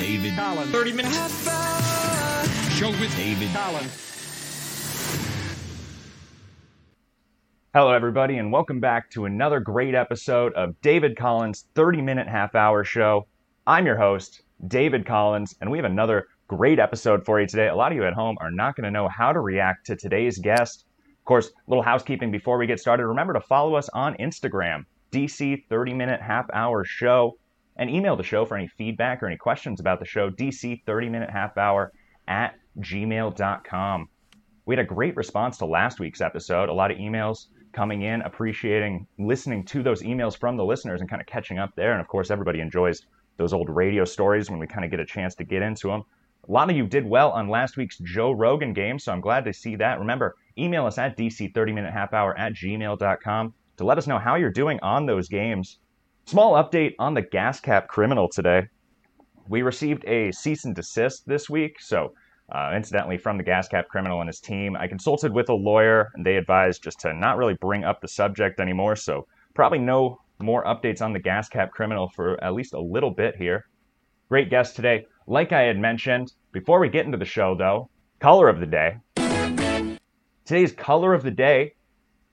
David Collins. 30 minutes. Show with David Collins. Hello, everybody, and welcome back to another great episode of David Collins' 30 minute half hour show. I'm your host, David Collins, and we have another great episode for you today. A lot of you at home are not going to know how to react to today's guest. Of course, little housekeeping before we get started. Remember to follow us on Instagram, DC 30 minute half hour show, and email the show for any feedback or any questions about the show, DC 30 minute half hour at gmail.com. We had a great response to last week's episode. A lot of emails coming in, appreciating listening to those emails from the listeners and kind of catching up there. And of course, everybody enjoys those old radio stories when we kind of get a chance to get into them. A lot of you did well on last week's Joe Rogan game, so I'm glad to see that. Remember, email us at dc30minutehalfhour at gmail.com to let us know how you're doing on those games. Small update on the gas cap criminal today. We received a cease and desist this week, so uh, incidentally, from the gas cap criminal and his team, I consulted with a lawyer, and they advised just to not really bring up the subject anymore. So probably no more updates on the gas cap criminal for at least a little bit here. Great guest today. Like I had mentioned, before we get into the show, though, color of the day. Today's color of the day,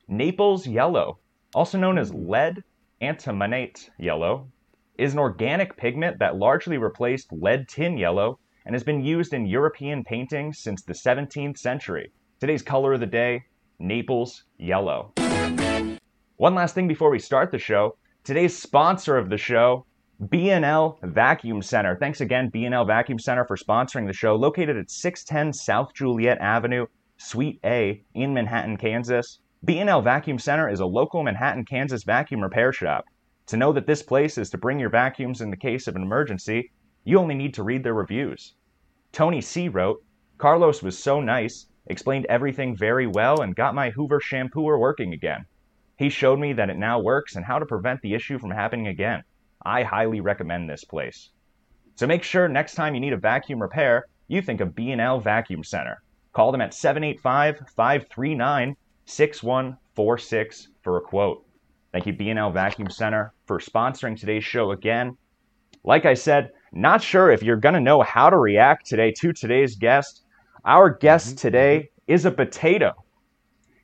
Naples yellow, also known as lead antimonate yellow, is an organic pigment that largely replaced lead tin yellow and has been used in European paintings since the 17th century. Today's color of the day, Naples yellow. One last thing before we start the show. Today's sponsor of the show, B&L Vacuum Center. Thanks again, B&L Vacuum Center, for sponsoring the show. Located at 610 South Juliet Avenue, Suite A in Manhattan, Kansas. B&L Vacuum Center is a local Manhattan, Kansas vacuum repair shop. To know that this place is to bring your vacuums in the case of an emergency, you only need to read their reviews. Tony C. wrote, Carlos was so nice, explained everything very well, and got my Hoover shampooer working again. He showed me that it now works and how to prevent the issue from happening again. I highly recommend this place. So make sure next time you need a vacuum repair, you think of B&L Vacuum Center. Call them at 785-539-6146 for a quote. Thank you B&L Vacuum Center for sponsoring today's show again. Like I said, not sure if you're going to know how to react today to today's guest. Our guest Mm-hmm. today is a potato.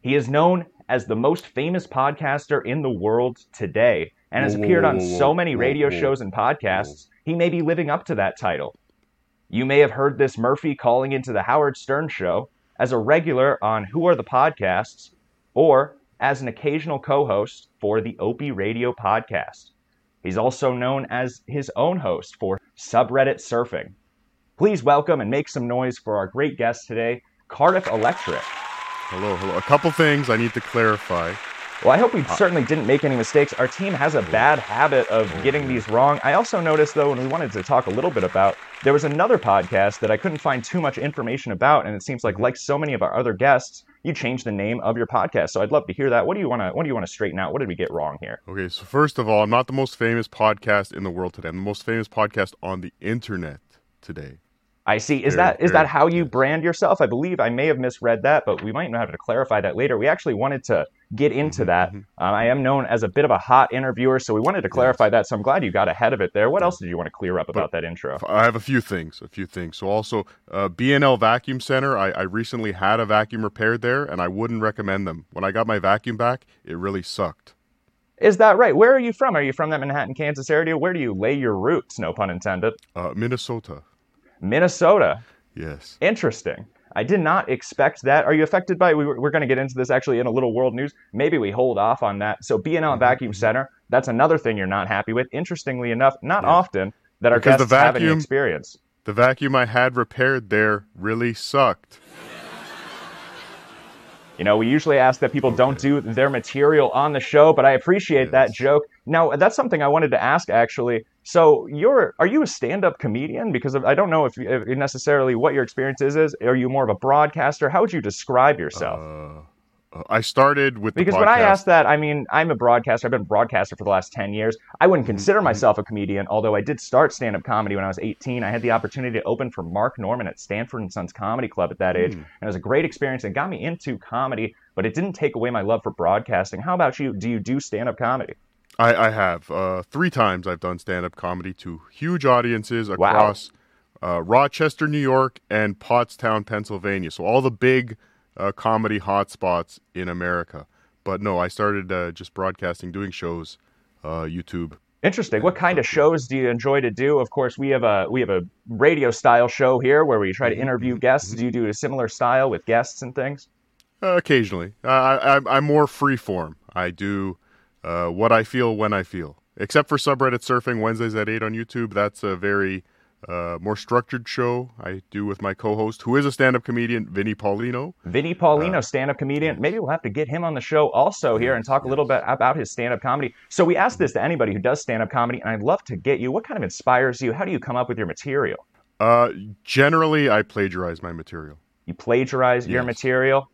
He is known as the most famous podcaster in the world today and has appeared on so many radio shows and podcasts, he may be living up to that title. You may have heard this Murphy calling into the Howard Stern show as a regular on Who Are the Podcasts or as an occasional co host for the Opie Radio podcast. He's also known as his own host for Subreddit Surfing. Please welcome and make some noise for our great guest today, Cardiff Electric. Hello, hello. A couple things I need to clarify. Well, I hope we certainly didn't make any mistakes. Our team has a bad habit of getting these wrong. I also noticed, though, when we wanted to talk a little bit about, there was another podcast that I couldn't find too much information about, and it seems like, like so many of our other guests, you changed the name of your podcast. So I'd love to hear that. What do you want to What do you want to straighten out? What did we get wrong here? Okay, so first of all, I'm not the most famous podcast in the world today. I'm the most famous podcast on the internet today. I see. Is Very, that is that how you brand yourself? I believe I may have misread that, but we might have to clarify that later. We actually wanted to get into that. Um, I am known as a bit of a hot interviewer, so we wanted to clarify that. So I'm glad you got ahead of it there. What else did you want to clear up about that intro? I have a few things, a few things. So also, uh, BNL Vacuum Center. I, I recently had a vacuum repaired there, and I wouldn't recommend them. When I got my vacuum back, it really sucked. Is that right? Where are you from? Are you from that Manhattan, Kansas area? Where do you lay your roots? No pun intended. Uh, Minnesota. Minnesota. Yes. Interesting. I did not expect that. Are you affected by? We, we're going to get into this actually in a little world news. Maybe we hold off on that. So Mm-hmm, BNL Vacuum Center. That's another thing you're not happy with. Interestingly enough, not often that our Because the guests have any vacuum- experience. The vacuum I had repaired there really sucked. You know, we usually ask that people don't do their material on the show, but I appreciate that joke. Now, that's something I wanted to ask actually. So, you're are you a stand-up comedian? Because I don't know if, if necessarily what your experience is, is. Are you more of a broadcaster? How would you describe yourself? Uh, uh, I started with the Because when I asked that, I mean, I'm a broadcaster. I've been a broadcaster for the last 10 years. I wouldn't consider myself a comedian, although I did start stand up comedy when I was 18. I had the opportunity to open for Mark Normand at Stanford and Sons Comedy Club at that age. And it was a great experience and got me into comedy, but it didn't take away my love for broadcasting. How about you? Do you do stand up comedy? I, I have uh, three times I've done stand up comedy to huge audiences Wow. across uh, Rochester, New York, and Pottstown, Pennsylvania. So all the big uh, comedy hotspots in America. But no, I started uh, just broadcasting, doing shows, uh, YouTube. Interesting. What kind of shows do you enjoy to do? Of course, we have a we have a radio style show here where we try to interview guests. Do you do a similar style with guests and things? Uh, occasionally, I, I, am more free form. I do uh, what I feel when I feel. Except for subreddit surfing Wednesdays at eight on YouTube. That's a very uh, more structured show I do with my co-host, who is a stand-up comedian, Vinny Paulino. Vinny Paulino, uh, stand-up comedian. Maybe we'll have to get him on the show also here and talk a little bit about his stand-up comedy. So we ask this to anybody who does stand-up comedy, and I'd love to get you. What kind of inspires you? How do you come up with your material? Uh, generally, I plagiarize my material. You plagiarize yes. your material.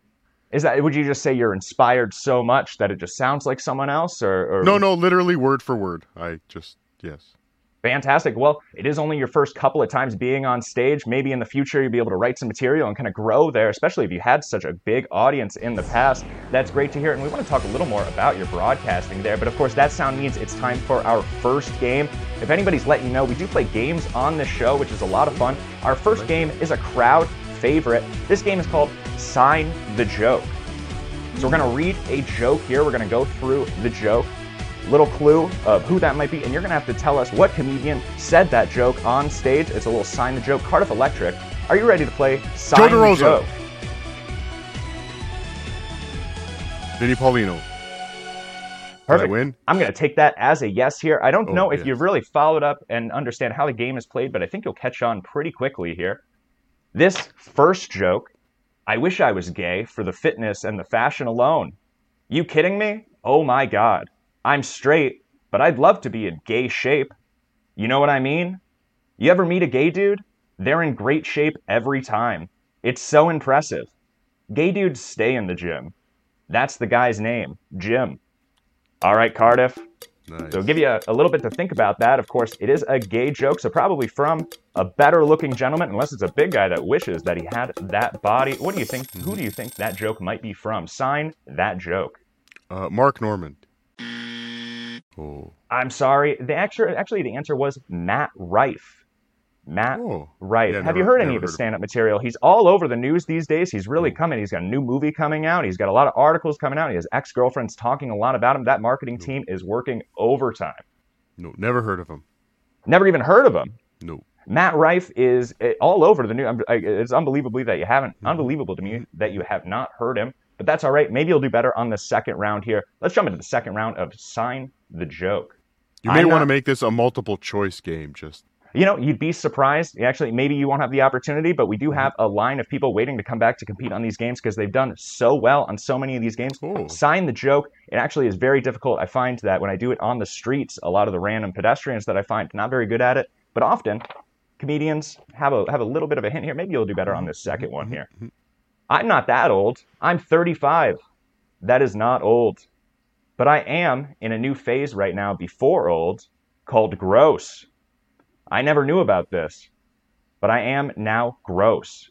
Is that? Would you just say you're inspired so much that it just sounds like someone else, or, or... no, no, literally word for word. I just yes. Fantastic. Well, it is only your first couple of times being on stage. Maybe in the future you'll be able to write some material and kind of grow there, especially if you had such a big audience in the past. That's great to hear. And we want to talk a little more about your broadcasting there. But of course, that sound means it's time for our first game. If anybody's letting you know, we do play games on this show, which is a lot of fun. Our first game is a crowd favorite. This game is called Sign the Joke. So we're going to read a joke here. We're going to go through the joke little clue of who that might be, and you're gonna have to tell us what comedian said that joke on stage. It's a little sign the joke. Cardiff Electric, are you ready to play sign the joke? Vinny Paulino. Perfect. I win? I'm going to take that as a yes here. I don't oh, know if yes. you've really followed up and understand how the game is played, but I think you'll catch on pretty quickly here. This first joke, I wish I was gay for the fitness and the fashion alone. You kidding me? Oh my god. I'm straight, but I'd love to be in gay shape. You know what I mean? You ever meet a gay dude? They're in great shape every time. It's so impressive. Gay dudes stay in the gym. That's the guy's name, Jim. All right, Cardiff. Nice. So, give you a, a, little bit to think about that. Of course, it is a gay joke, so probably from a better looking gentleman, unless it's a big guy that wishes that he had that body. What do you think? Who do you think that joke might be from? Sign that joke. Uh, Mark Normand. Oh. I'm sorry. The actually, actually, the answer was Matt Rife. Matt oh. Rife. Yeah, Have never, you heard any of his stand-up material? He's all over the news these days. He's really oh. coming. He's got a new movie coming out. He's got a lot of articles coming out. His ex-girlfriend's talking a lot about him. That marketing team is working overtime. No, never heard of him. Never even heard of him. No. Matt Rife is eh, all over the news. It's unbelievably that you haven't. Mm-hmm. Unbelievable to me that you have not heard him. But that's all right. Maybe you'll do better on the second round here. Let's jump into the second round of sign the joke. You may want to make this a multiple choice game, just. You know, you'd be surprised. Actually, maybe you won't have the opportunity, but we do mm-hmm. have a line of people waiting to come back to compete on these games because they've done so well on so many of these games. Ooh. Sign the joke. It actually is very difficult. I find that when I do it on the streets, a lot of the random pedestrians that I find not very good at it. But often, comedians have a have a little bit of a hint here. Maybe you'll do better on this mm-hmm. second one mm-hmm. here. I'm not that old. I'm 35. That is not old. But I am in a new phase right now before old called gross. I never knew about this, but I am now gross.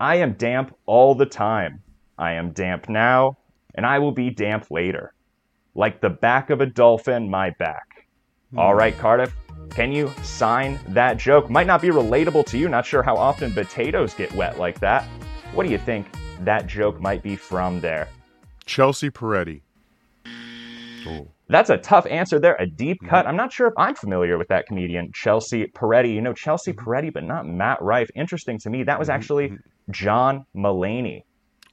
I am damp all the time. I am damp now, and I will be damp later. Like the back of a dolphin, my back. All hmm. right, Cardiff, can you sign that joke? Might not be relatable to you, not sure how often potatoes get wet like that. What do you think that joke might be from there? Chelsea Peretti. Oh. That's a tough answer there, a deep mm-hmm. cut. I'm not sure if I'm familiar with that comedian, Chelsea Peretti. You know Chelsea mm-hmm. Peretti, but not Matt Rife. Interesting to me. That was mm-hmm. actually John Mulaney.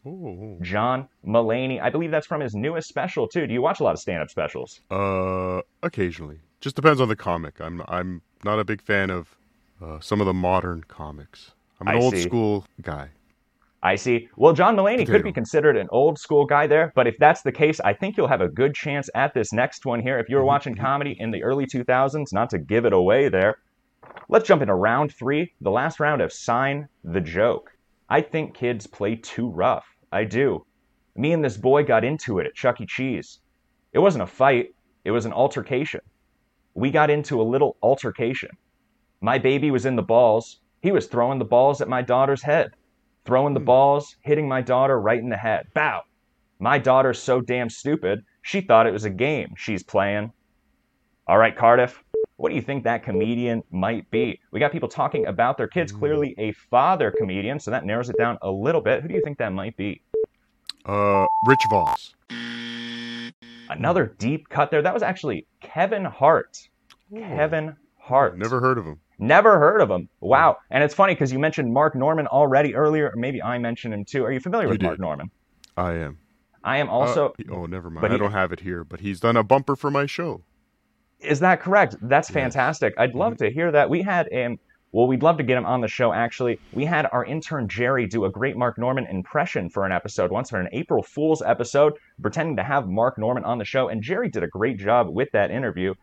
Ooh. John Mulaney. I believe that's from his newest special too. Do you watch a lot of stand-up specials? Uh, occasionally. Just depends on the comic. I'm I'm not a big fan of uh, some of the modern comics. I'm an I old see. school guy. I see. Well, John Mulaney could be considered an old school guy there, but if that's the case, I think you'll have a good chance at this next one here. If you were mm-hmm. watching comedy in the early 2000s, not to give it away there. Let's jump into round three, the last round of Sign the Joke. I think kids play too rough. I do. Me and this boy got into it at Chuck E. Cheese. It wasn't a fight, it was an altercation. We got into a little altercation. My baby was in the balls. He was throwing the balls at my daughter's head throwing the hmm. balls, hitting my daughter right in the head. Bow. My daughter's so damn stupid, she thought it was a game she's playing. All right, Cardiff, What do you think that comedian might be? We got people talking about their kids. Clearly, a father comedian, so that narrows it down a little bit. Who do you think that might be? Uh, Rich Voss. Another deep cut there. That was actually Kevin Hart. Kevin Hart. Never heard of him. Never heard of him. Wow. And it's funny because you mentioned Mark Normand already earlier, or maybe I mentioned him too. Are you familiar with You Mark. Normand? I am. I am Uh, also. he- oh, never mind. but I don't have it here, but he's done a bumper for my show. Is that correct? That's Yes. fantastic. I'd love to hear that. We had him. Well, we'd love to get him on the show. Actually, we had our intern Jerry do a great Mark Normand impression for an episode once for an April Fool's episode, pretending to have Mark Normand on the show, and Jerry did a great job with that interview.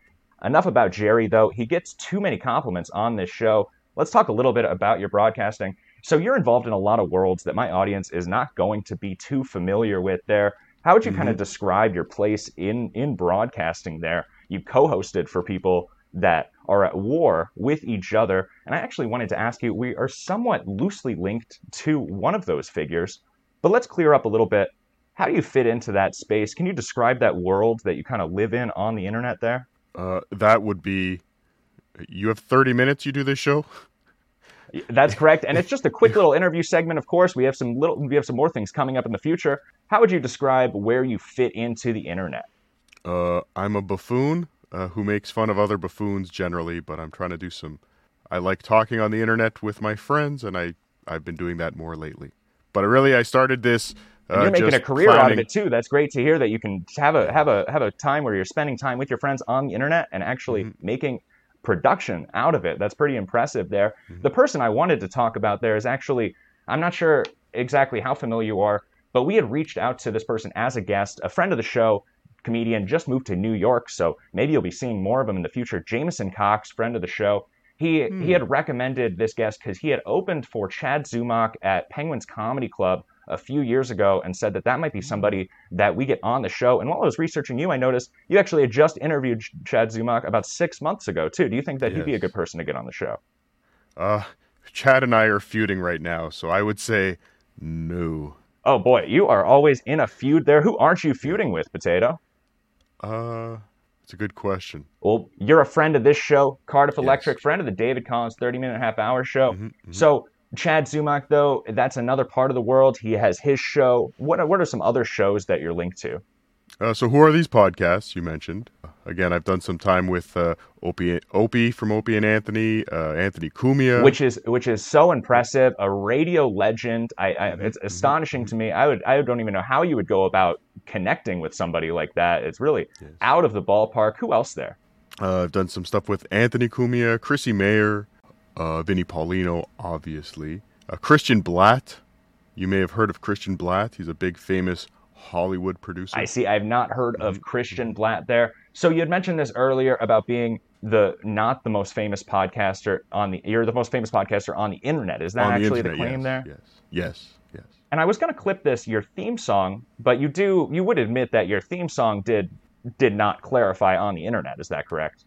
Enough about Jerry, though. He gets too many compliments on this show. Let's talk a little bit about your broadcasting. So you're involved in a lot of worlds that my audience is not going to be too familiar with. There, how would you kind of mm-hmm. describe your place in in broadcasting? There, you co-hosted for people that are at war with each other, and I actually wanted to ask you. We are somewhat loosely linked to one of those figures, but let's clear up a little bit. How do you fit into that space? Can you describe that world that you kind of live in on the internet there? Uh, that would be. You have 30 minutes. You do this show. That's correct, and it's just a quick little interview segment. Of course, we have some little, we have some more things coming up in the future. How would you describe where you fit into the internet? Uh, I'm a buffoon uh, who makes fun of other buffoons generally, but I'm trying to do some. I like talking on the internet with my friends, and I I've been doing that more lately. But really, I started this. Uh, And you're making a career out of it too. That's great to hear that you can have a have a have a time where you're spending time with your friends on the internet and actually Mm-hmm. making production out of it. That's pretty impressive there. Mm-hmm. The person I wanted to talk about there is actually I'm not sure exactly how familiar you are, but we had reached out to this person as a guest, a friend of the show, comedian, just moved to New York, so maybe you'll be seeing more of him in the future. Jameson Cox, friend of the show. He he had recommended this guest because he had opened for Chad Zumock at Penguins Comedy Club a few years ago and said that that might be somebody that we get on the show. And while I was researching you, I noticed you actually had just interviewed Chad Zumock about six months ago too. Do you think that he'd be a good person to get on the show? Uh, Chad and I are feuding right now, so I would say no. Oh boy, you are always in a feud there. Who aren't you feuding with, Potato? Uh, it's a good question. Well, you're a friend of this show, Cardiff Electric, friend of the David Collins 30 minute half hour show. So, Chad Zumock, though, that's another part of the world. He has his show. What are, what are some other shows that you're linked to? Uh, so who are these podcasts you mentioned? Again, I've done some time with uh, Opie, Opie from Opie and Anthony, uh, Anthony Cumia. Which is which is so impressive, a radio legend. I, I it's astonishing to me. I would I don't even know how you would go about connecting with somebody like that. It's really out of the ballpark. Who else there? Uh, I've done some stuff with Anthony Cumia, Chrissie Mayr, uh, Vinny Paulino, obviously. Uh, Christian Blatt. You may have heard of Christian Blatt. He's a big, famous Hollywood producer. I see. I've not heard of Christian Blatt there. So you had mentioned this earlier about being the not the most famous podcaster on the you're the most famous podcaster on the internet. Is that On actually the, internet, claim yes, there? Yes, yes, yes. And I was going to clip this your theme song, but you do you would admit that your theme song did did not clarify on the internet. Is that correct?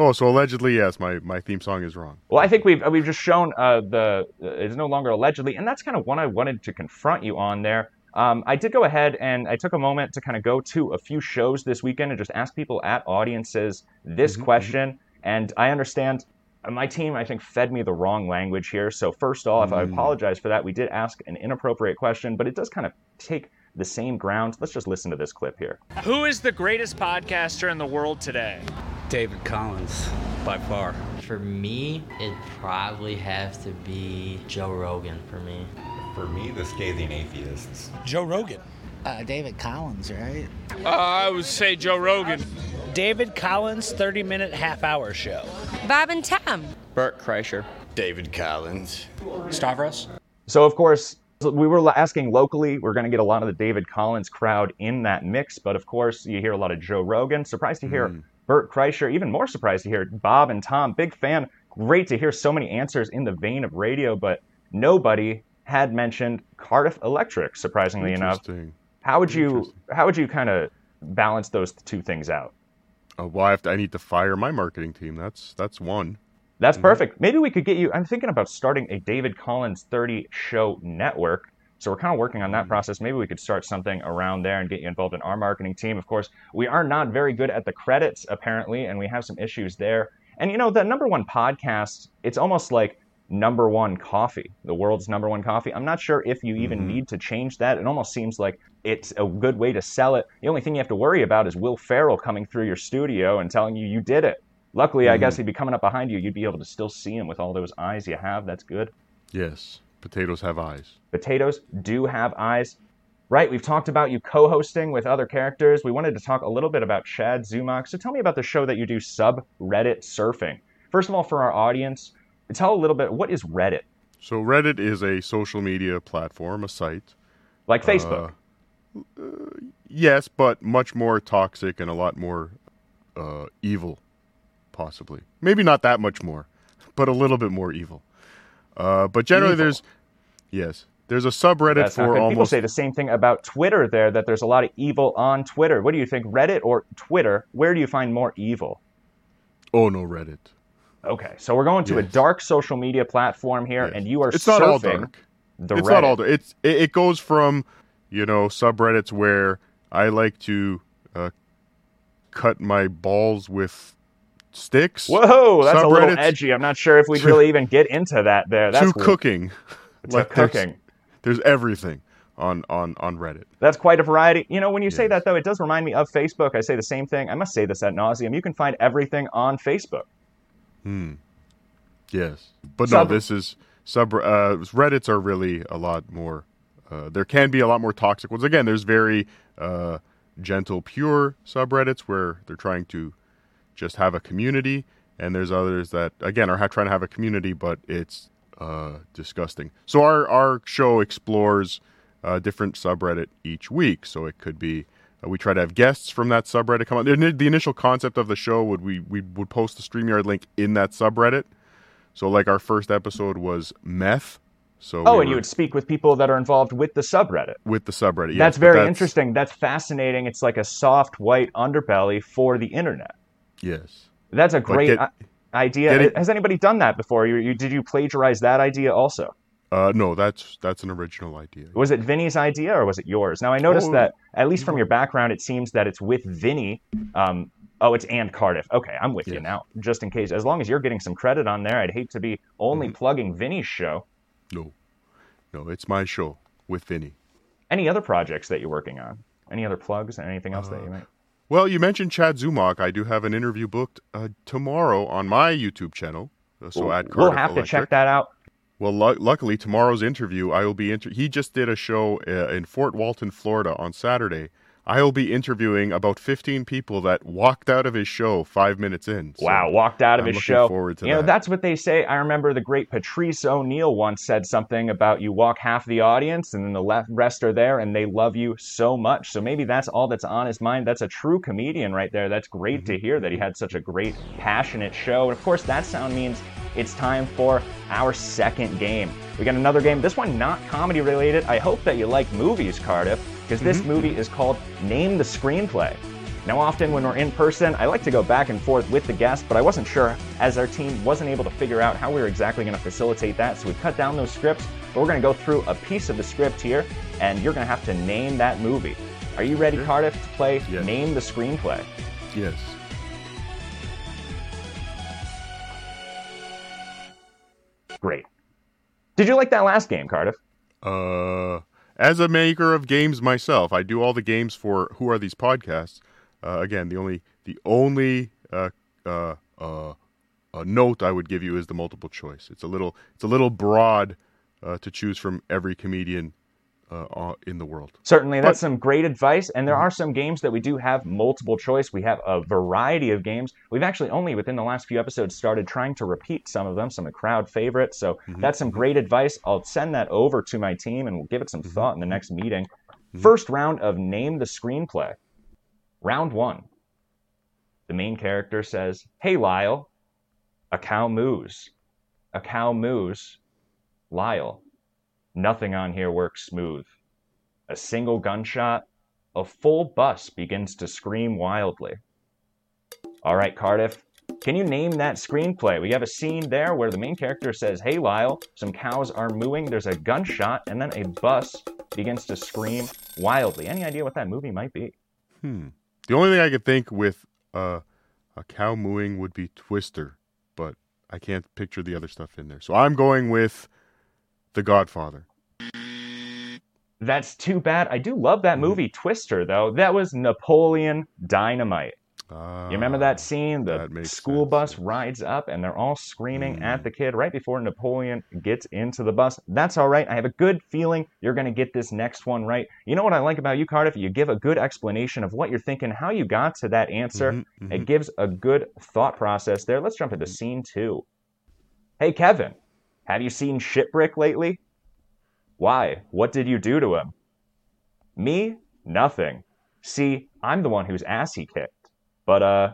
Oh, so allegedly, yes, my, my theme song is wrong. Well, I think we've we've just shown uh, the uh, it's no longer allegedly, and that's kind of one I wanted to confront you on there. Um, I did go ahead and I took a moment to kind of go to a few shows this weekend and just ask people at audiences this question. And I understand my team, I think, fed me the wrong language here. So first off, I apologize for that. We did ask an inappropriate question, but it does kind of take the same ground. Let's just listen to this clip here. Who is the greatest podcaster in the world today? David Collins, by far. For me, it'd probably have to be Joe Rogan for me. For me, the scathing atheists. Joe Rogan. Uh, David Collins, right? Uh, I would say Joe Rogan. David Collins, 30 minute half hour show. Bob and Tom. Bert Kreischer. David Collins. Stavros. So, of course, we were asking locally. We're going to get a lot of the David Collins crowd in that mix, but of course, you hear a lot of Joe Rogan. Surprised to hear Bert Kreischer. Even more surprised to hear Bob and Tom. Big fan. Great to hear so many answers in the vein of radio, but nobody had mentioned Cardiff Electric. Surprisingly enough, Interesting. how would you how would you kind of balance those two things out? Uh, well, I, have to, I need to fire my marketing team. That's that's one. That's mm-hmm. perfect. Maybe we could get you. I'm thinking about starting a David Collins 30 show network. So we're kind of working on that mm-hmm. process. Maybe we could start something around there and get you involved in our marketing team. Of course, we are not very good at the credits, apparently, and we have some issues there. And you know, the number one podcast, it's almost like number one coffee, the world's number one coffee. I'm not sure if you even mm-hmm. need to change that. It almost seems like it's a good way to sell it. The only thing you have to worry about is Will Ferrell coming through your studio and telling you you did it. Luckily, I guess mm-hmm. he'd be coming up behind you. You'd be able to still see him with all those eyes you have. That's good. Yes, potatoes have eyes. Potatoes do have eyes. Right, we've talked about you co hosting with other characters. We wanted to talk a little bit about Chad Zumock. So tell me about the show that you do, Subreddit Surfing. First of all, for our audience, tell a little bit what is Reddit? So Reddit is a social media platform, a site. Like uh, Facebook. Uh, yes, but much more toxic and a lot more uh, evil, possibly. Maybe not that much more, but a little bit more evil. Uh, but generally, Evil. there's yes, there's a subreddit That's for almost. People say the same thing about Twitter there, that there's a lot of evil on Twitter. What do you think, Reddit or Twitter? Where do you find more evil? oh no Reddit. Okay, so we're going to a dark social media platform here, Yes. and you are it's surfing not all dark. the it's Reddit. not all dark. It's it, it goes from you know subreddits where I like to uh, cut my balls with sticks. Whoa, that's a little edgy. I'm not sure if we'd really even get into that there. That's to cooking. to Like, there's- cooking. There's everything on on on Reddit. That's quite a variety. You know, when you say that though, it does remind me of Facebook. I say the same thing. I must say this at nauseum. You can find everything on Facebook. Hmm. Yes, but Sub- no, this is sub. Uh, Reddits are really a lot more. Uh, there can be a lot more toxic ones. Again, there's very uh, gentle, pure subreddits where they're trying to just have a community, and there's others that again are trying to have a community, but it's uh, disgusting. So our our show explores a different subreddit each week. So it could be. Uh, we try to have guests from that subreddit come on. The, the initial concept of the show would we we would post the StreamYard link in that subreddit. So like our first episode was meth. So Oh, we and you would speak with people that are involved with the subreddit. with the subreddit. Yes, that's very interesting. That's fascinating. It's like a soft white underbelly for the internet. Yes. That's a great get- idea. Has anybody done that before? You, you, did you plagiarize that idea also? Uh, no, that's that's an original idea. Was it Vinny's idea or was it yours? Now I noticed Oh. that at least from your background, it seems that it's with Vinny. Um, oh, it's and Cardiff. Okay, I'm with you now. Just in case, as long as you're getting some credit on there, I'd hate to be only Mm-hmm. plugging Vinny's show. No, no, it's my show with Vinny. Any other projects that you're working on? Any other plugs? Anything else Uh, that you might? Well, you mentioned Chad Zumock. I do have an interview booked uh, tomorrow on my YouTube channel. Uh, so at we'll Cardiff have to check that out. Well, lu- luckily tomorrow's interview, I will be. Inter- he just did a show uh, in Fort Walton, Florida, on Saturday. I will be interviewing about 15 people that walked out of his show five minutes in. So Wow, walked out of I'm his looking show. forward to you know, that's what they say. I remember the great Patrice O'Neal once said something about you walk half the audience and then the left rest are there and they love you so much. So maybe that's all that's on his mind. That's a true comedian right there. That's great Mm-hmm. to hear that he had such a great, passionate show. And of course, that sound means it's time for our second game. We got another game. This one not comedy related. I hope that you like movies, Cardiff, because this mm-hmm. movie is called Name the Screenplay. Now, often when we're in person, I like to go back and forth with the guest, but I wasn't sure as our team wasn't able to figure out how we were exactly going to facilitate that. So we cut down those scripts, but we're going to go through a piece of the script here, and you're going to have to name that movie. Are you ready, Cardiff, to play Yes. Name the Screenplay? Yes. Great. Did you like that last game, Cardiff? Uh, as a maker of games myself, I do all the games for Who Are These Podcasts. Uh, again, the only the only uh, uh, uh, uh, note I would give you is the multiple choice. It's a little it's a little broad uh, to choose from every comedian uh, in the world. Certainly, that's But- some great advice. And there mm-hmm. are some games that we do have multiple choice. We have a variety of games. We've actually only within the last few episodes started trying to repeat some of them, some of crowd favorites. So mm-hmm. that's some great advice. I'll send that over to my team and we'll give it some mm-hmm. thought in the next meeting. First round of Name the Screenplay. Round one. The main character says, Hey, Lyle, a cow moos. A cow moos. Lyle, nothing on here works smooth. A single gunshot, a full bus begins to scream wildly. All right, Cardiff, Can you name that screenplay? We have a scene there where the main character says, Hey Lyle, some cows are mooing, there's a gunshot, and then a bus begins to scream wildly. Any idea what that movie might be? Hmm. The only thing I could think with uh, a cow mooing would be Twister, but I can't picture the other stuff in there. So I'm going with The Godfather. That's too bad. I do love that movie, Twister, though. That was Napoleon Dynamite. Uh, You remember that scene? The that school sense, bus rides up and they're all screaming Mm. at the kid right before Napoleon gets into the bus. That's all right. I have a good feeling you're going to get this next one right. You know what I like about you, Cardiff? You give a good explanation of what you're thinking, how you got to that answer. Mhm, mhm. It gives a good thought process there. Let's jump into scene two. Hey, Kevin, have you seen Shipbrick lately? Why? What did you do to him? Me? Nothing. See, I'm the one whose ass he kicked. But, uh,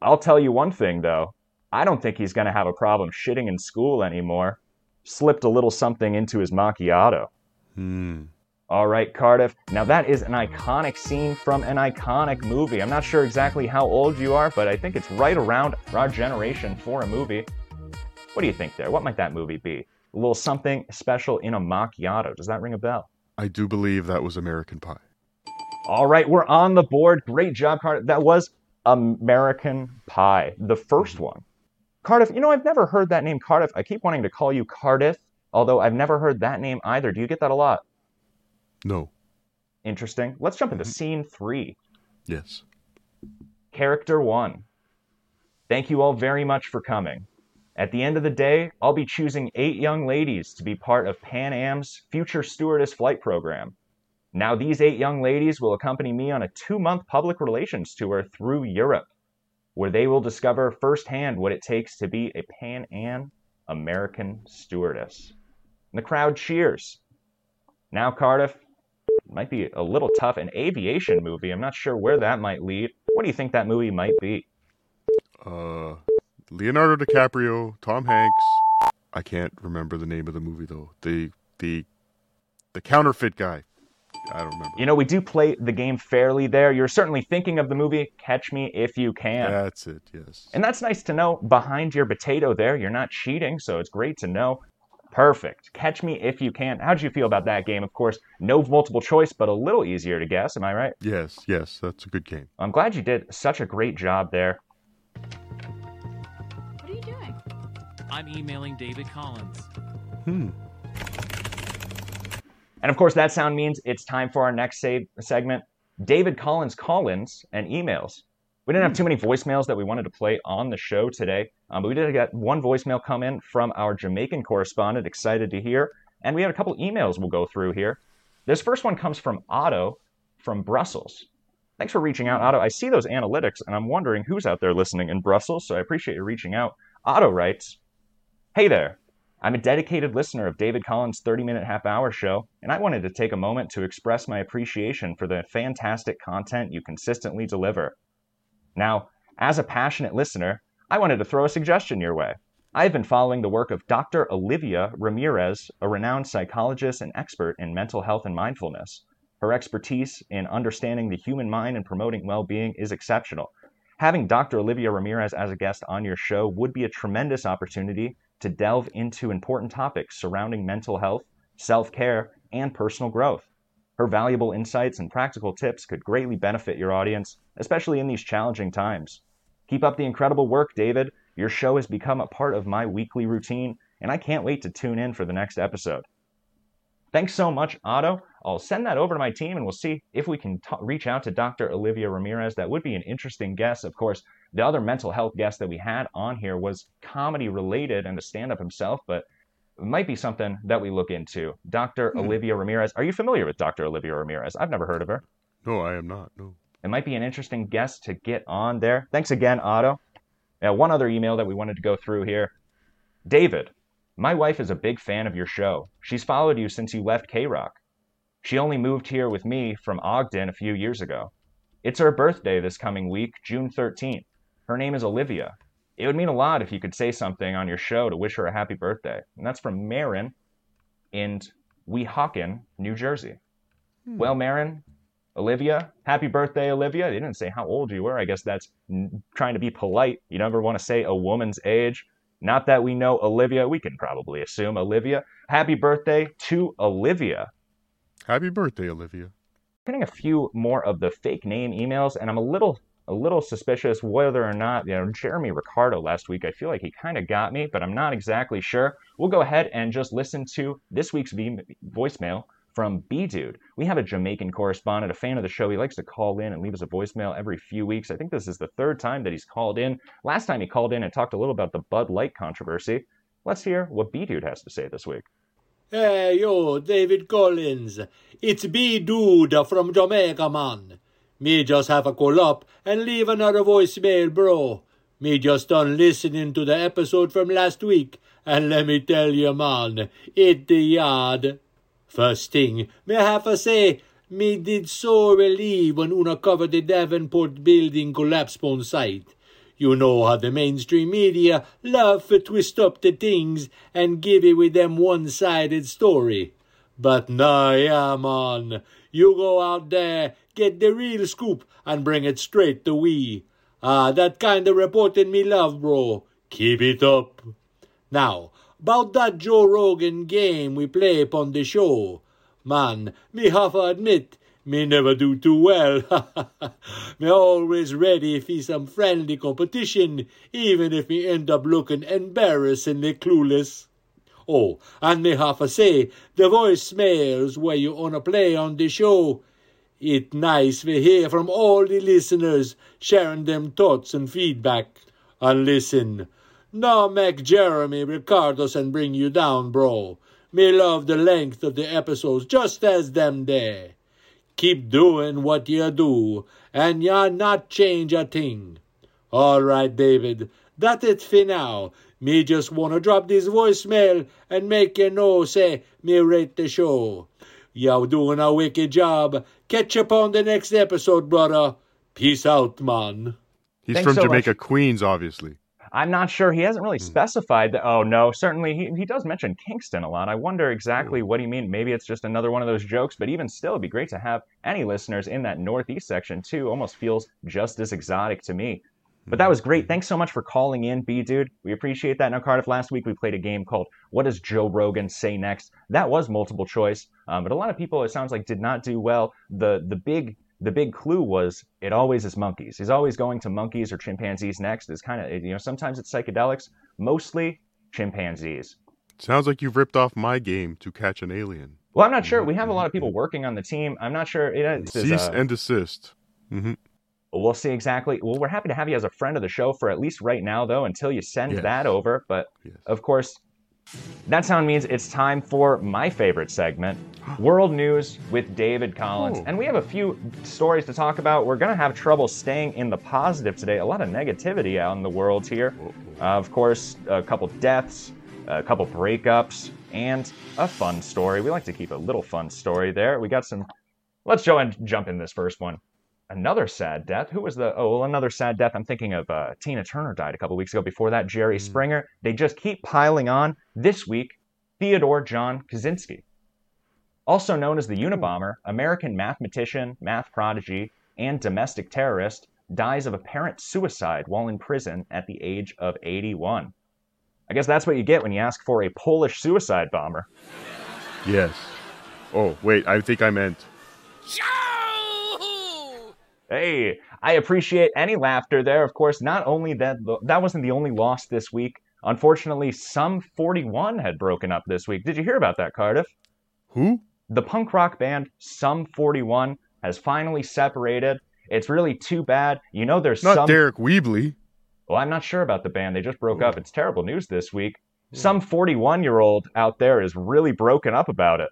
I'll tell you one thing, though. I don't think he's going to have a problem shitting in school anymore. Slipped a little something into his macchiato. Hmm. All right, Cardiff. Now, that is an iconic scene from an iconic movie. I'm not sure exactly how old you are, but I think it's right around our generation for a movie. What do you think there? What might that movie be? A little something special in a macchiato. Does that ring a bell? I do believe that was American Pie. All right, we're on the board. Great job, Cardiff. That was American Pie, the first one. Cardiff, you know, I've never heard that name Cardiff. I keep wanting to call you Cardiff, although I've never heard that name either. Do you get that a lot? No. Interesting. Let's jump into mm-hmm. scene three. Yes. Character one. Thank you all very much for coming. At the end of the day, I'll be choosing eight young ladies to be part of Pan Am's Future Stewardess Flight Program. Now, these eight young ladies will accompany me on a two month public relations tour through Europe, where they will discover firsthand what it takes to be a Pan Am American stewardess. And the crowd cheers. Now, Cardiff, might be a little tough. An aviation movie. I'm not sure where that might lead. What do you think that movie might be? Uh, Leonardo DiCaprio, Tom Hanks. I can't remember the name of the movie though. The the the counterfeit guy. I don't remember. You know, we do play the game fairly there. You're certainly thinking of the movie Catch Me If You Can. That's it. Yes. And that's nice to know. Behind your potato there, you're not cheating, so it's great to know. Perfect. Catch Me If You Can. How'd you feel about that game? Of course, no multiple choice, but a little easier to guess. Am I right? Yes. Yes. That's a good game. I'm glad you did such a great job there. I'm emailing David Collins. Hmm. And of course, that sound means it's time for our next save segment David Collins Collins and emails. We didn't have too many voicemails that we wanted to play on the show today, um, but we did get one voicemail come in from our Jamaican correspondent, excited to hear. And we had a couple emails we'll go through here. This first one comes from Otto from Brussels. Thanks for reaching out, Otto. I see those analytics, and I'm wondering who's out there listening in Brussels, so I appreciate you reaching out. Otto writes Hey there. I'm a dedicated listener of David Collins' 30 minute half hour show, and I wanted to take a moment to express my appreciation for the fantastic content you consistently deliver. Now, as a passionate listener, I wanted to throw a suggestion your way. I have been following the work of Dr. Olivia Ramirez, a renowned psychologist and expert in mental health and mindfulness. Her expertise in understanding the human mind and promoting well being is exceptional. Having Dr. Olivia Ramirez as a guest on your show would be a tremendous opportunity to delve into important topics surrounding mental health, self care, and personal growth. Her valuable insights and practical tips could greatly benefit your audience, especially in these challenging times. Keep up the incredible work, David. Your show has become a part of my weekly routine, and I can't wait to tune in for the next episode. Thanks so much, Otto. I'll send that over to my team and we'll see if we can t- reach out to Dr. Olivia Ramirez. That would be an interesting guest. Of course, the other mental health guest that we had on here was comedy related and a stand up himself, but it might be something that we look into. Dr. Hmm. Olivia Ramirez. Are you familiar with Dr. Olivia Ramirez? I've never heard of her. No, I am not. No. It might be an interesting guest to get on there. Thanks again, Otto. Now, one other email that we wanted to go through here. David, my wife is a big fan of your show. She's followed you since you left K Rock. She only moved here with me from Ogden a few years ago. It's her birthday this coming week, June 13th. Her name is Olivia. It would mean a lot if you could say something on your show to wish her a happy birthday. And that's from Marin in Weehawken, New Jersey. Hmm. Well, Marin, Olivia. Happy birthday, Olivia. They didn't say how old you were. I guess that's trying to be polite. You never want to say a woman's age. Not that we know Olivia. We can probably assume Olivia. Happy birthday to Olivia. Happy birthday, Olivia. Getting a few more of the fake name emails, and I'm a little a little suspicious whether or not, you know, Jeremy Ricardo last week, I feel like he kind of got me, but I'm not exactly sure. We'll go ahead and just listen to this week's voicemail from B Dude. We have a Jamaican correspondent, a fan of the show. He likes to call in and leave us a voicemail every few weeks. I think this is the third time that he's called in. Last time he called in and talked a little about the Bud Light controversy. Let's hear what B Dude has to say this week. Hey, yo, David Collins. It's B Dude from Jamaica, man. Me just have a call up and leave another voicemail, bro. Me just done listening to the episode from last week, and let me tell you, man, it the yard. First thing, me have to say, me did so relieve when Una covered the Davenport building collapse on site. You know how the mainstream media love to twist up the things and give it with them one-sided story. But nah, yeah, man. You go out there, get the real scoop, and bring it straight to we. Ah, that kind of reporting me love, bro. Keep it up. Now, about that Joe Rogan game we play upon the show. Man, me have to admit, me never do too well. me always ready for some friendly competition, even if me end up looking embarrassingly clueless. Oh, and me have to say, the voicemails where you wanna play on the show, it nice to hear from all the listeners sharing them thoughts and feedback. And listen, now make Jeremy Ricardos and bring you down, bro. Me love the length of the episodes just as them there. Keep doing what you do, and ya not change a thing. All right, David, that it for now. Me just wanna drop this voicemail and make you know, say, me rate the show. You're doing a wicked job. Catch up on the next episode, brother. Peace out, man. He's Thanks from so Jamaica, much. Queens, obviously. I'm not sure. He hasn't really hmm. specified that. Oh, no, certainly he, he does mention Kingston a lot. I wonder exactly what he means. Maybe it's just another one of those jokes, but even still, it'd be great to have any listeners in that Northeast section, too. Almost feels just as exotic to me. But that was great. Thanks so much for calling in, B Dude. We appreciate that. Now, Cardiff, last week we played a game called What Does Joe Rogan Say Next? That was multiple choice, um, but a lot of people, it sounds like, did not do well. The, the big the big clue was it always is monkeys. He's always going to monkeys or chimpanzees next. Is kind of you know sometimes it's psychedelics, mostly chimpanzees. Sounds like you've ripped off my game to catch an alien. Well, I'm not sure. We have a lot of people working on the team. I'm not sure. It, it's, Cease uh, and desist. hmm We'll see exactly. Well, we're happy to have you as a friend of the show for at least right now, though, until you send Yes. that over. But Yes. of course, that sound means it's time for my favorite segment, World News with David Collins. Oh. And we have a few stories to talk about. We're going to have trouble staying in the positive today. A lot of negativity out in the world here. Uh, of course, a couple deaths, a couple breakups, and a fun story. We like to keep a little fun story there. We got some. Let's go and jump in this first one another sad death. Who was the? Oh, well, another sad death. I'm thinking of uh, Tina Turner died a couple weeks ago. Before that, Jerry Springer. They just keep piling on. This week, Theodore John Kaczynski, also known as the Unabomber, American mathematician, math prodigy, and domestic terrorist, dies of apparent suicide while in prison at the age of 81. I guess that's what you get when you ask for a Polish suicide bomber. Yes. Oh, wait, I think I meant. Hey, I appreciate any laughter there. Of course, not only that, that wasn't the only loss this week. Unfortunately, Sum 41 had broken up this week. Did you hear about that, Cardiff? Who? The punk rock band Sum 41 has finally separated. It's really too bad. You know, there's Not some. Deryck Whibley. Well, I'm not sure about the band. They just broke hmm. up. It's terrible news this week. Hmm. Some 41 year old out there is really broken up about it.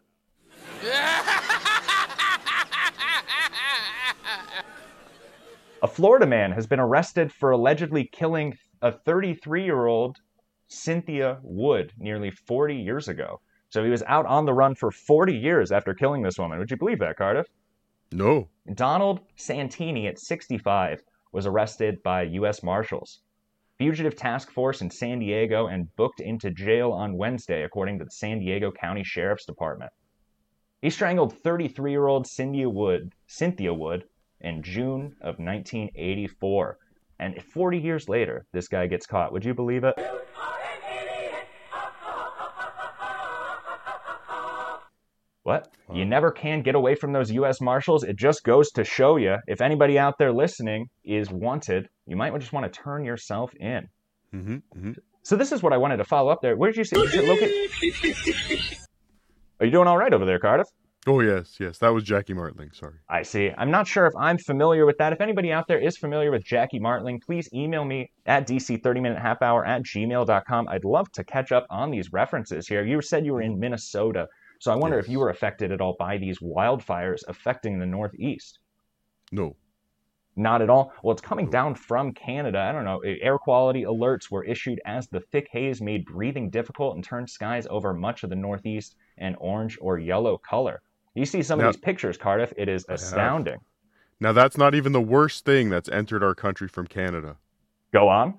Florida man has been arrested for allegedly killing a 33 year old Cynthia Wood nearly 40 years ago. So he was out on the run for 40 years after killing this woman. Would you believe that, Cardiff? No. Donald Santini, at 65, was arrested by U.S. Marshals. Fugitive task force in San Diego and booked into jail on Wednesday, according to the San Diego County Sheriff's Department. He strangled 33 year old Cynthia Wood, Cynthia Wood in June of 1984. And 40 years later, this guy gets caught. Would you believe it? What? You never can get away from those U.S. Marshals. It just goes to show you if anybody out there listening is wanted, you might just want to turn yourself in. Mm-hmm, mm-hmm. So this is what I wanted to follow up there. Where did you say? Was it locate? Are you doing all right over there, Cardiff? Oh yes, yes. That was Jackie Martling. Sorry. I see. I'm not sure if I'm familiar with that. If anybody out there is familiar with Jackie Martling, please email me at dc30minutehalfhour at gmail.com. I'd love to catch up on these references here. You said you were in Minnesota, so I wonder Yes. if you were affected at all by these wildfires affecting the Northeast. No. Not at all. Well, it's coming down from Canada. I don't know. Air quality alerts were issued as the thick haze made breathing difficult and turned skies over much of the Northeast an orange or yellow color. You see some Now- of these pictures, Cardiff. It is astounding. Now that's not even the worst thing that's entered our country from Canada. Go on.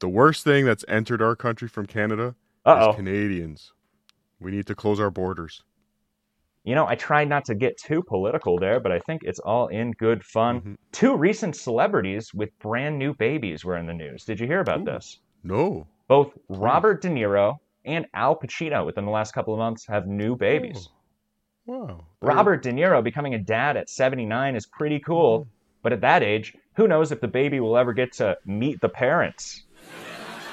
The worst thing that's entered our country from Canada Uh-oh. is Canadians. We need to close our borders. You know, I tried not to get too political there, but I think it's all in good fun. Mm-hmm. Two recent celebrities with brand new babies were in the news. Did you hear about this? No. Both Robert De Niro and Al Pacino within the last couple of months have new babies. Wow. Robert De Niro becoming a dad at 79 is pretty cool, but at that age, who knows if the baby will ever get to meet the parents?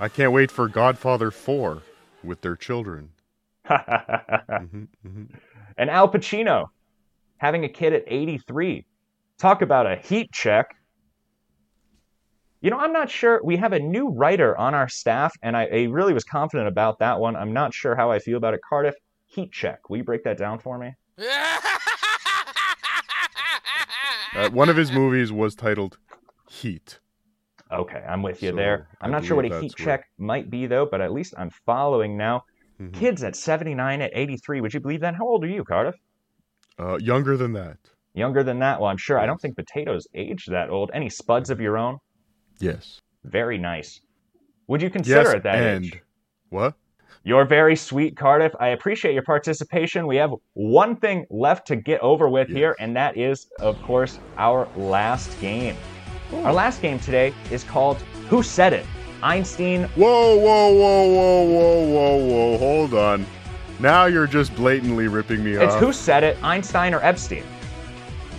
I can't wait for Godfather 4 with their children. and hmm Al Pacino having a kid at 83. Talk about a heat check. You know, I'm not sure. We have a new writer on our staff, and I, I really was confident about that one. I'm not sure how I feel about it. Cardiff, heat check. Will you break that down for me? Uh, one of his movies was titled Heat. Okay, I'm with you So, there. I I'm not sure what a heat check might be, though, but at least I'm following now. Mhm. Kids at 79 at 83. Would you believe that? How old are you, Cardiff? Uh, younger than that. Younger than that? Well, I'm sure. I don't think potatoes age that old. Any spuds of your own? Yes. Very nice. Would you consider yes, at that and age? what? You're very sweet, Cardiff. I appreciate your participation. We have one thing left to get over with here, and that is, of course, our last game. Our last game today is called Who Said It? Einstein. Whoa, whoa, whoa, whoa, whoa, whoa, whoa! Hold on. Now you're just blatantly ripping me It's off. It's Who Said It? Einstein or Epstein?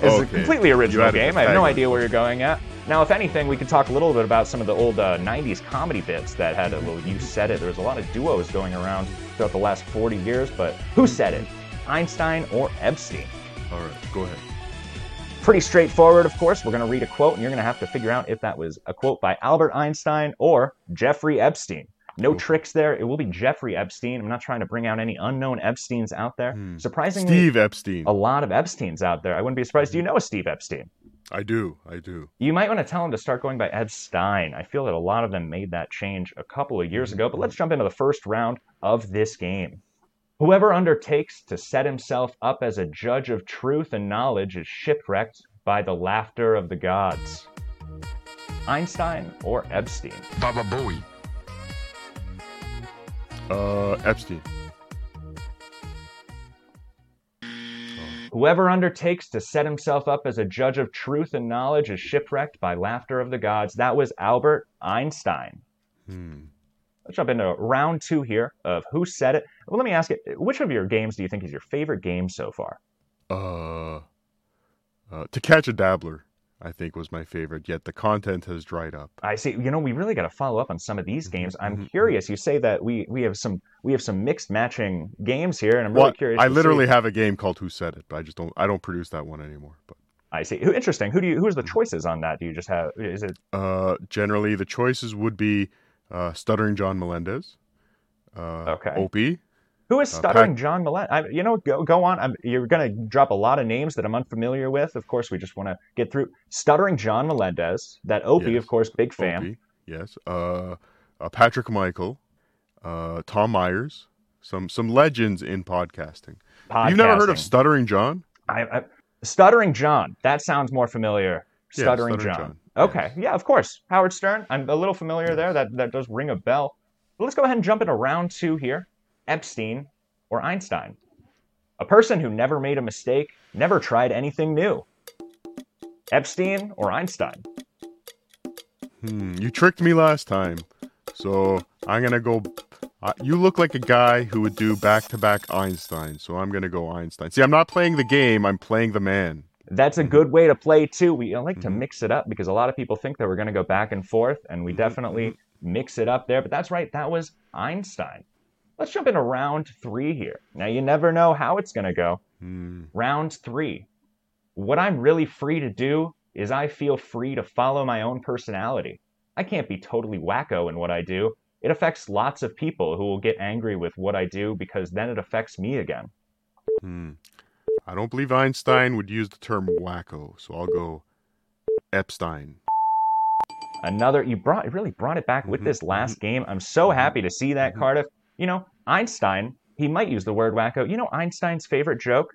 It's a completely original game. I have no idea where you're going at. Now, if anything, we could talk a little bit about some of the old uh, 90s comedy bits that had uh, a little You Said It. There was a lot of duos going around throughout the last 40 years, but who said it? Einstein or Epstein? All right, go ahead. Pretty straightforward, of course. We're going to read a quote, and you're going to have to figure out if that was a quote by Albert Einstein or Jeffrey Epstein. No tricks there. It will be Jeffrey Epstein. I'm not trying to bring out any unknown Epsteins out there. Hmm. Surprisingly, Steve Epstein. a lot of Epsteins out there. I wouldn't be surprised. Do you hmm. know a Steve Epstein? I do. I do. You might want to tell him to start going by Ed Stein. I feel that a lot of them made that change a couple of years ago. But let's jump into the first round of this game. Whoever undertakes to set himself up as a judge of truth and knowledge is shipwrecked by the laughter of the gods. Einstein or Epstein? Baba Booey. Uh, Epstein. Whoever undertakes to set himself up as a judge of truth and knowledge is shipwrecked by laughter of the gods. That was Albert Einstein. Hmm. Let's jump into round two here of who said it. Well, let me ask you, which of your games do you think is your favorite game so far? Uh, uh, To Catch a Dabbler, I think was my favorite. Yet the content has dried up. I see. You know, we really got to follow up on some of these Mm-hmm, games. I'm curious. You say that we we have some we have some mixed matching games here, and I'm really Well, curious. I literally see- have a game called Who Said It, but I just don't. I don't produce that one anymore. But I see. Who interesting. Who do you? Who's the choices on that? Do you just have? Is it? uh, generally, the choices would be uh, Stuttering John Melendez, uh, Okay. Opie, Who is stuttering Pat- John Millet? I, you know, go go on. I'm, you're going to drop a lot of names that I'm unfamiliar with. Of course, we just want to get through. Stuttering John Melendez. That Opie, Yes. of course, big fan. Opie, yes, uh, uh, Patrick Michael, uh, Tom Myers, some some legends in podcasting. You've never heard of Stuttering John? I, I, Stuttering John. That sounds more familiar. Yeah, Stuttering, Stuttering John. John, Okay, yeah, of course. Howard Stern. I'm a little familiar there. That that does ring a bell. But let's go ahead and jump into round two here. Epstein or Einstein? A person who never made a mistake, never tried anything new. Epstein or Einstein? Hmm, you tricked me last time, so I'm gonna go. Uh, you look like a guy who would do back-to-back Einstein, so I'm gonna go Einstein. See, I'm not playing the game; I'm playing the man. That's a good way to play too. We like to mix it up because a lot of people think that we're going to go back and forth, and we definitely mix it up there. But that's right, that was Einstein. Let's jump into round three here. Now, you never know how it's going to go. Hmm. Round three. What I'm really free to do is I feel free to follow my own personality. I can't be totally wacko in what I do. It affects lots of people who will get angry with what I do because then it affects me again. Hmm. I don't believe Einstein would use the term wacko, so I'll go Epstein. Another, you brought, you really brought it back with this last game. I'm so happy to see that, Cardiff. You know, Einstein, he might use the word wacko. You know Einstein's favorite joke?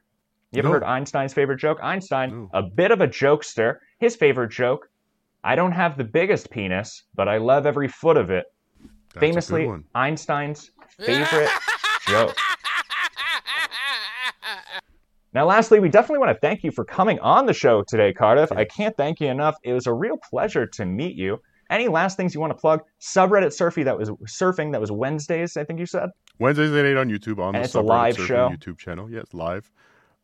You ever No. heard Einstein's favorite joke? Einstein, a bit of a jokester. His favorite joke I don't have the biggest penis, but I love every foot of it. That's Famously. Einstein's favorite joke. Now, lastly, we definitely want to thank you for coming on the show today, Cardiff. I can't thank you enough. It was a real pleasure to meet you. Any last things you want to plug? Subreddit surfing that was surfing that was Wednesdays, I think you said. Wednesdays at eight on YouTube on And the it's a live show? YouTube channel. Yes, live.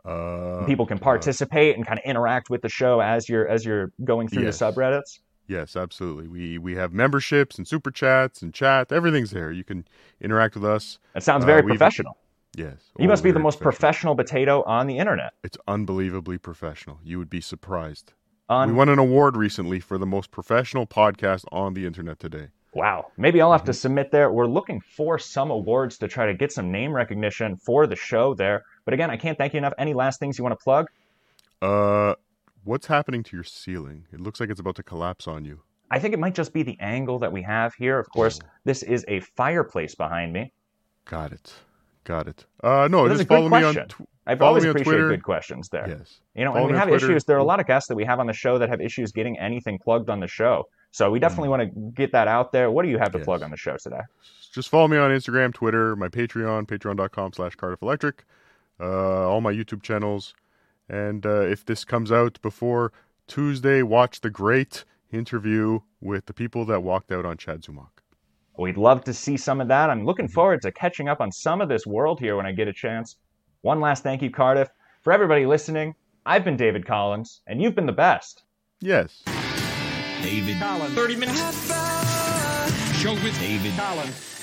Uh, People can participate and kind of interact with the show as you're as you're going through Yes. the subreddits. Yes, absolutely. We we have memberships and super chats and chat. Everything's there. You can interact with us. That sounds Uh, very we've- professional. Yes. You must be the most professional potato on the internet. It's unbelievably professional. You would be surprised. Un- we won an award recently for the most professional podcast on the internet today. Wow. Maybe I'll have Mm-hmm. to submit there. We're looking for some awards to try to get some name recognition for the show there. But again, I can't thank you enough. Any last things you want to plug? Uh, what's happening to your ceiling? It looks like it's about to collapse on you. I think it might just be the angle that we have here. Of course, Oh. this is a fireplace behind me. Got it. Got it. Uh, no, just follow me on. Tw- I've follow always appreciated good questions there. Yes. You know, Follow and we have Twitter. issues. There are a lot of guests that we have on the show that have issues getting anything plugged on the show. So we definitely Mm. want to get that out there. What do you have to plug on the show today? Just follow me on Instagram, Twitter, my Patreon, patreon.com slash Cardiff Electric, uh, all my YouTube channels. And uh, if this comes out before Tuesday, watch the great interview with the people that walked out on Chad Zumock. We'd love to see some of that. I'm looking forward to catching up on some of this world here when I get a chance. One last thank you, Cardiff. For everybody listening, I've been David Collins, and you've been the best. Yes. David Collins. 30 minutes. Show with David Collins.